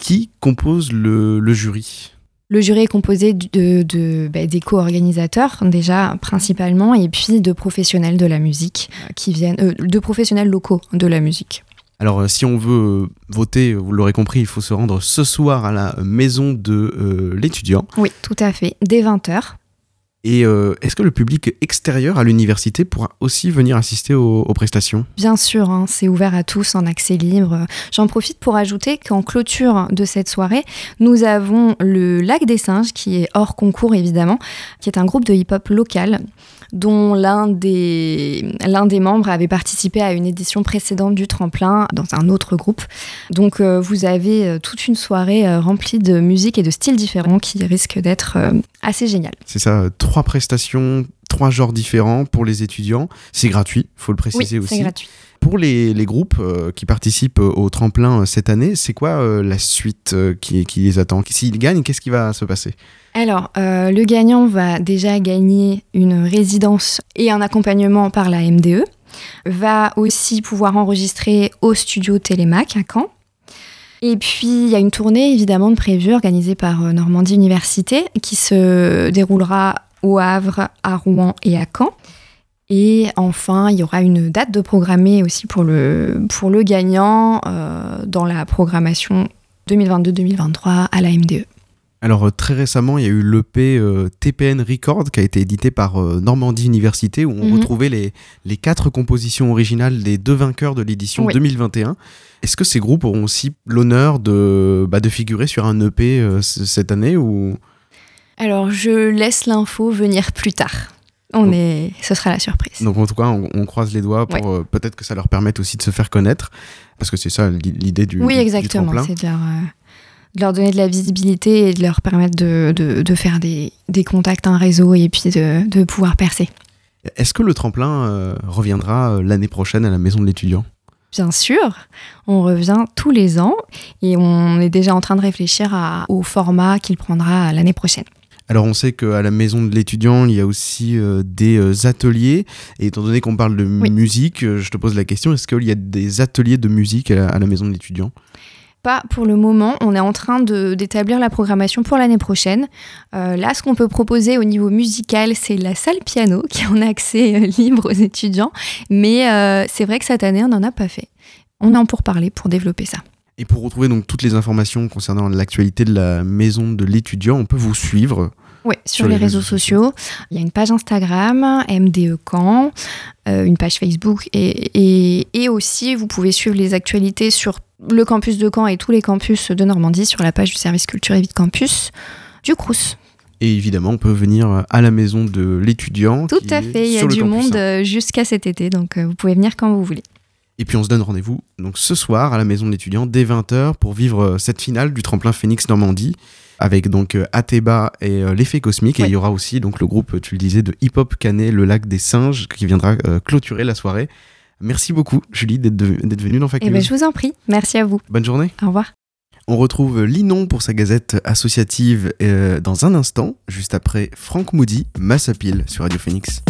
Qui compose le, le jury Le jury est composé de, de- bah, des co-organisateurs, déjà principalement, et puis de professionnels de la musique euh, qui viennent, euh, de professionnels locaux de la musique. Alors euh, si on veut voter, vous l'aurez compris, il faut se rendre ce soir à la maison de euh, l'étudiant. Oui, tout à fait, dès 20h. Et euh, est-ce que le public extérieur à l'université pourra aussi venir assister aux, prestations? Bien sûr, hein, c'est ouvert à tous en accès libre. J'en profite pour ajouter qu'en clôture de cette soirée, nous avons le Lac des Singes, qui est hors concours évidemment, qui est un groupe de hip-hop local dont l'un des, l'un des membres avait participé à une édition précédente du tremplin dans un autre groupe. Donc euh, vous avez euh, toute une soirée euh, remplie de musique et de styles différents qui risque d'être euh, assez génial. C'est ça, trois prestations, trois genres différents pour les étudiants. C'est gratuit, faut le Oui, préciser c'est aussi. gratuit. Pour les, groupes euh, qui participent au tremplin euh, cette année, c'est quoi euh, la suite qui, les attend? S'ils gagnent, qu'est-ce qui va se passer? Alors, le gagnant va déjà gagner une résidence et un accompagnement par la MDE, va aussi pouvoir enregistrer au studio Télémac à Caen. Et puis, il y a une tournée évidemment de prévue organisée par Normandie Université qui se déroulera au Havre, à Rouen et à Caen. Et enfin, il y aura une date de programmée aussi pour le, pour le gagnant euh, dans la programmation 2022-2023 à la MDE. Alors euh, très récemment, il y a eu l'EP euh, TPN Record qui a été édité par euh, Normandie Université où on Mhm. retrouvait les, les quatre compositions originales des deux vainqueurs de l'édition Oui. 2021. Est-ce que ces groupes auront aussi l'honneur de, bah, de figurer sur un EP cette année ou... Alors, je laisse l'info venir plus tard. On Donc- est, ce sera la surprise. Donc en tout cas, on, on croise les doigts pour euh, peut-être que ça leur permette aussi de se faire connaître parce que c'est ça l'i- l'idée du, oui, exactement. C'est de leur, euh, de leur donner de la visibilité et de leur permettre de, de- de faire des, des contacts, un réseau et puis de, pouvoir percer. Est-ce que le tremplin euh, reviendra l'année prochaine à la maison de l'étudiant? Bien sûr, on revient tous les ans et on est déjà en train de réfléchir à- au format qu'il prendra l'année prochaine. Alors on sait qu'à la maison de l'étudiant, il y a aussi euh, des euh, ateliers. Et étant donné qu'on parle de Oui. musique, euh, je te pose la question, est-ce qu'il y a des ateliers de musique à la, à la maison de l'étudiant? Pas pour le moment, on est en train d'établir la programmation pour l'année prochaine. Euh, là, ce qu'on peut proposer au niveau musical, c'est la salle piano qui en a accès euh, libre aux étudiants. Mais euh, c'est vrai que cette année, on n'en a pas fait. On est en pour parler pour développer ça. Et pour retrouver donc toutes les informations concernant l'actualité de la maison de l'étudiant, on peut vous suivre. Oui, sur, les, réseaux, sociaux. Il y a une page Instagram, MDE Camp, euh, une page Facebook et, et, et aussi vous pouvez suivre les actualités sur le campus de Caen et tous les campus de Normandie sur la page du service culture et vie de campus du Crous. Et évidemment, on peut venir à la maison de l'étudiant. Tout qui à fait, il y a du campus, monde hein. euh, jusqu'à cet été, donc euh, vous pouvez venir quand vous voulez. Et puis on se donne rendez-vous donc ce soir à la maison de l'étudiant dès 20h pour vivre euh, cette finale du tremplin Phoenix Normandie avec donc euh, Ateba et euh, l'effet cosmique et il y aura aussi donc le groupe tu le disais de hip-hop canet le lac des singes qui viendra euh, clôturer la soirée. Merci beaucoup Julie d'être venue dans Faculté. ben, je vous en prie, merci à vous. Bonne journée. Au revoir. On retrouve Linon pour sa gazette associative euh, dans un instant juste après Franck Moody Massapile sur Radio Phoenix.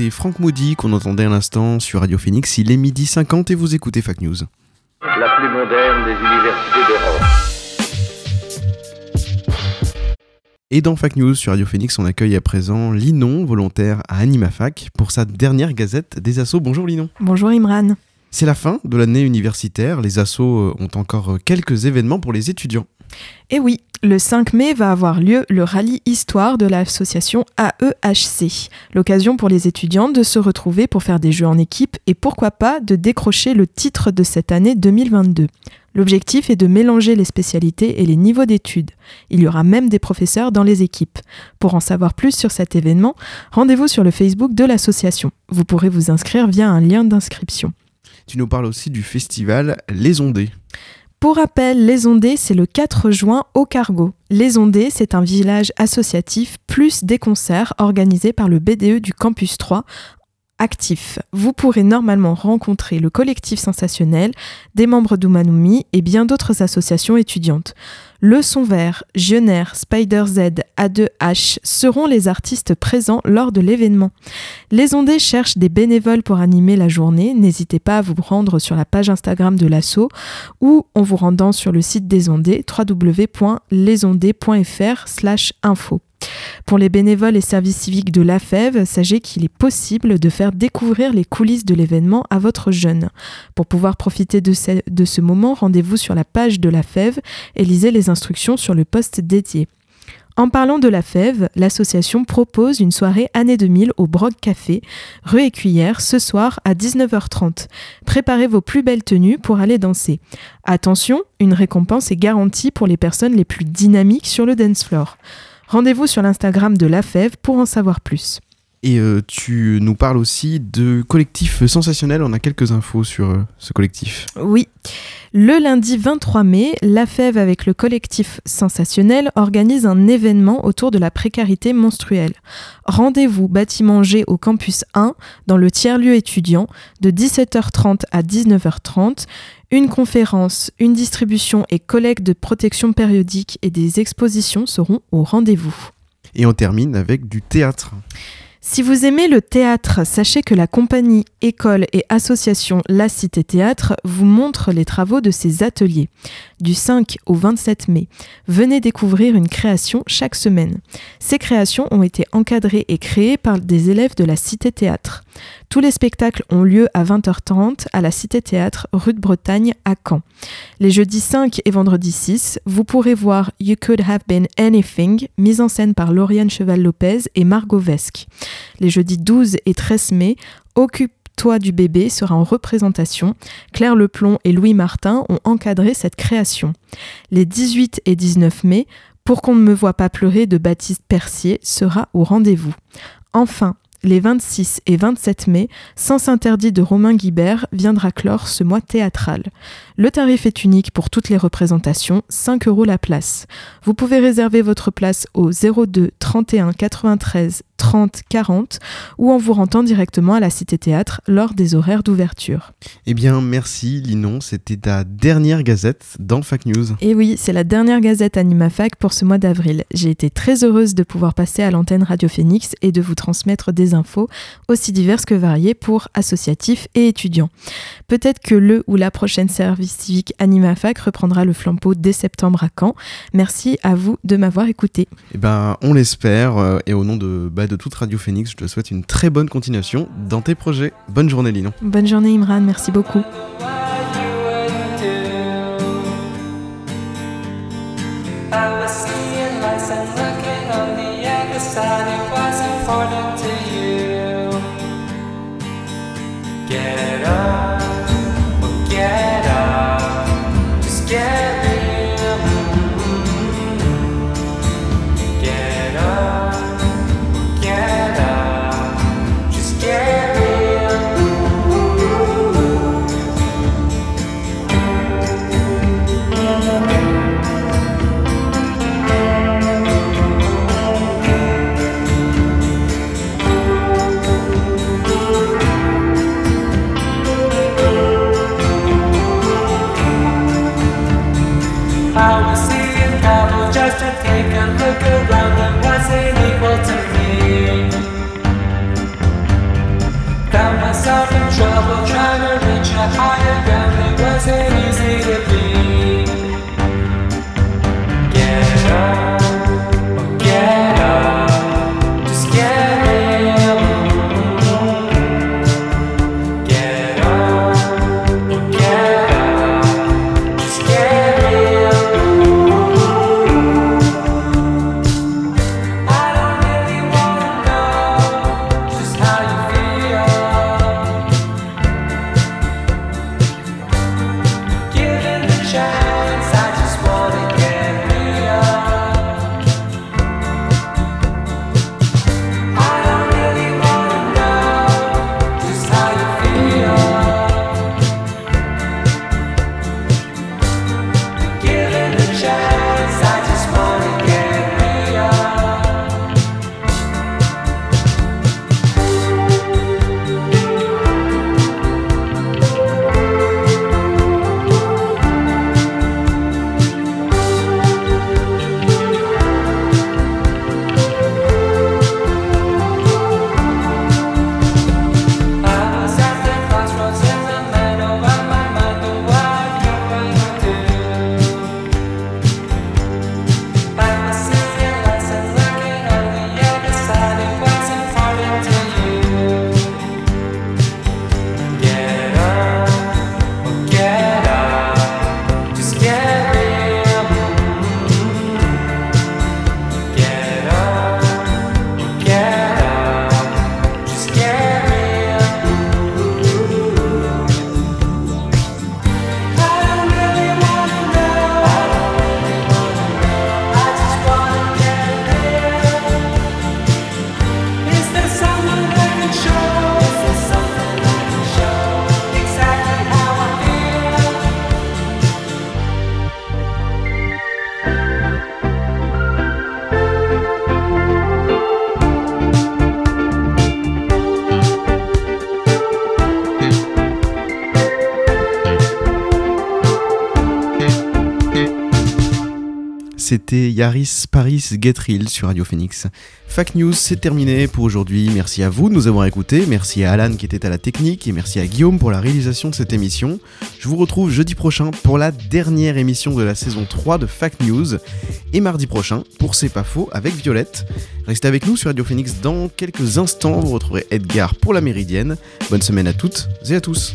C'était Franck Maudit qu'on entendait à l'instant sur Radio Phoenix. Il est midi 50 et vous écoutez Fact News. La plus moderne des universités d'Europe. Et dans Fact News sur Radio Phoenix, on accueille à présent Linon, volontaire à AnimaFac, pour sa dernière gazette des assos. Bonjour Linon. Bonjour Imran. C'est la fin de l'année universitaire. Les assos ont encore quelques événements pour les étudiants. Et oui, le 5 mai va avoir lieu le rallye histoire de l'association AEHC, l'occasion pour les étudiants de se retrouver pour faire des jeux en équipe et pourquoi pas de décrocher le titre de cette année 2022. L'objectif est de mélanger les spécialités et les niveaux d'études. Il y aura même des professeurs dans les équipes. Pour en savoir plus sur cet événement, rendez-vous sur le Facebook de l'association. Vous pourrez vous inscrire via un lien d'inscription. Tu nous parles aussi du festival Les Ondées. Pour rappel, Les Ondées, c'est le 4 juin au Cargo. Les Ondées, c'est un village associatif plus des concerts organisés par le BDE du Campus 3 actif. Vous pourrez normalement rencontrer le collectif sensationnel, des membres d'Umanumi et bien d'autres associations étudiantes. Le Son Vert, Jeuner, Spider Z, A2H seront les artistes présents lors de l'événement. Les Ondés cherchent des bénévoles pour animer la journée. N'hésitez pas à vous rendre sur la page Instagram de l'asso ou en vous rendant sur le site des Ondés www.lesondés.fr/info. Pour les bénévoles et services civiques de l'AFEV, sachez qu'il est possible de faire découvrir les coulisses de l'événement à votre jeune. Pour pouvoir profiter de ce, moment, rendez-vous sur la page de l'AFEV et lisez les instructions sur le poste dédié. En parlant de la FEV, l'association propose une soirée année 2000 au Broc Café, rue Écuyère, ce soir à 19h30. Préparez vos plus belles tenues pour aller danser. Attention, une récompense est garantie pour les personnes les plus dynamiques sur le dance floor. Rendez-vous sur l'Instagram de La Fève pour en savoir plus. Et euh, tu nous parles aussi de collectif sensationnel. On a quelques infos sur euh, ce collectif. Oui. Le lundi 23 mai, La Fève avec le collectif Sensationnel organise un événement autour de la précarité menstruelle. Rendez-vous bâtiment G au campus 1 dans le tiers-lieu étudiant de 17h30 à 19h30. Une conférence, une distribution et collecte de protection périodique et des expositions seront au rendez-vous. Et on termine avec du théâtre. Si vous aimez le théâtre, sachez que la compagnie, école et association La Cité Théâtre vous montre les travaux de ses ateliers. Du 5 au 27 mai, venez découvrir une création chaque semaine. Ces créations ont été encadrées et créées par des élèves de la Cité Théâtre. Tous les spectacles ont lieu à 20h30 à la Cité Théâtre, rue de Bretagne, à Caen. Les jeudis 5 et vendredi 6, vous pourrez voir You Could Have Been Anything, mise en scène par Lauriane Cheval-Lopez et Margot Vesque. Les jeudis 12 et 13 mai, Occupe-toi du bébé sera en représentation. Claire Leplon et Louis Martin ont encadré cette création. Les 18 et 19 mai, Pour qu'on ne me voit pas pleurer de Baptiste Percier sera au rendez-vous. Enfin, les 26 et 27 mai, Sens interdit de Romain Guibert viendra clore ce mois théâtral. Le tarif est unique pour toutes les représentations, 5 euros la place. Vous pouvez réserver votre place au 02 31 93 30 40 ou en vous rendant directement à la Cité Théâtre lors des horaires d'ouverture. Eh bien, merci Linon, c'était ta dernière gazette dans Fac News. Et oui, c'est la dernière gazette AnimaFac pour ce mois d'avril. J'ai été très heureuse de pouvoir passer à l'antenne Radio Phoenix et de vous transmettre des infos aussi diverses que variées pour associatifs et étudiants. Peut-être que le ou la prochaine service civique AnimaFac reprendra le flambeau dès septembre à Caen. Merci à vous de m'avoir écouté. Eh ben, on l'espère, euh, et au nom de, bah, de toute Radio Phoenix, je te souhaite une très bonne continuation dans tes projets. Bonne journée Linon. Bonne journée Imran, merci beaucoup. Yaris Paris Get sur Radio Phoenix. Fact News, c'est terminé pour aujourd'hui. Merci à vous de nous avoir écoutés, merci à Alan qui était à la technique et merci à Guillaume pour la réalisation de cette émission. Je vous retrouve jeudi prochain pour la dernière émission de la saison 3 de Fact News et mardi prochain pour C'est pas faux avec Violette. Restez avec nous sur Radio Phoenix dans quelques instants, vous retrouverez Edgar pour la Méridienne. Bonne semaine à toutes et à tous.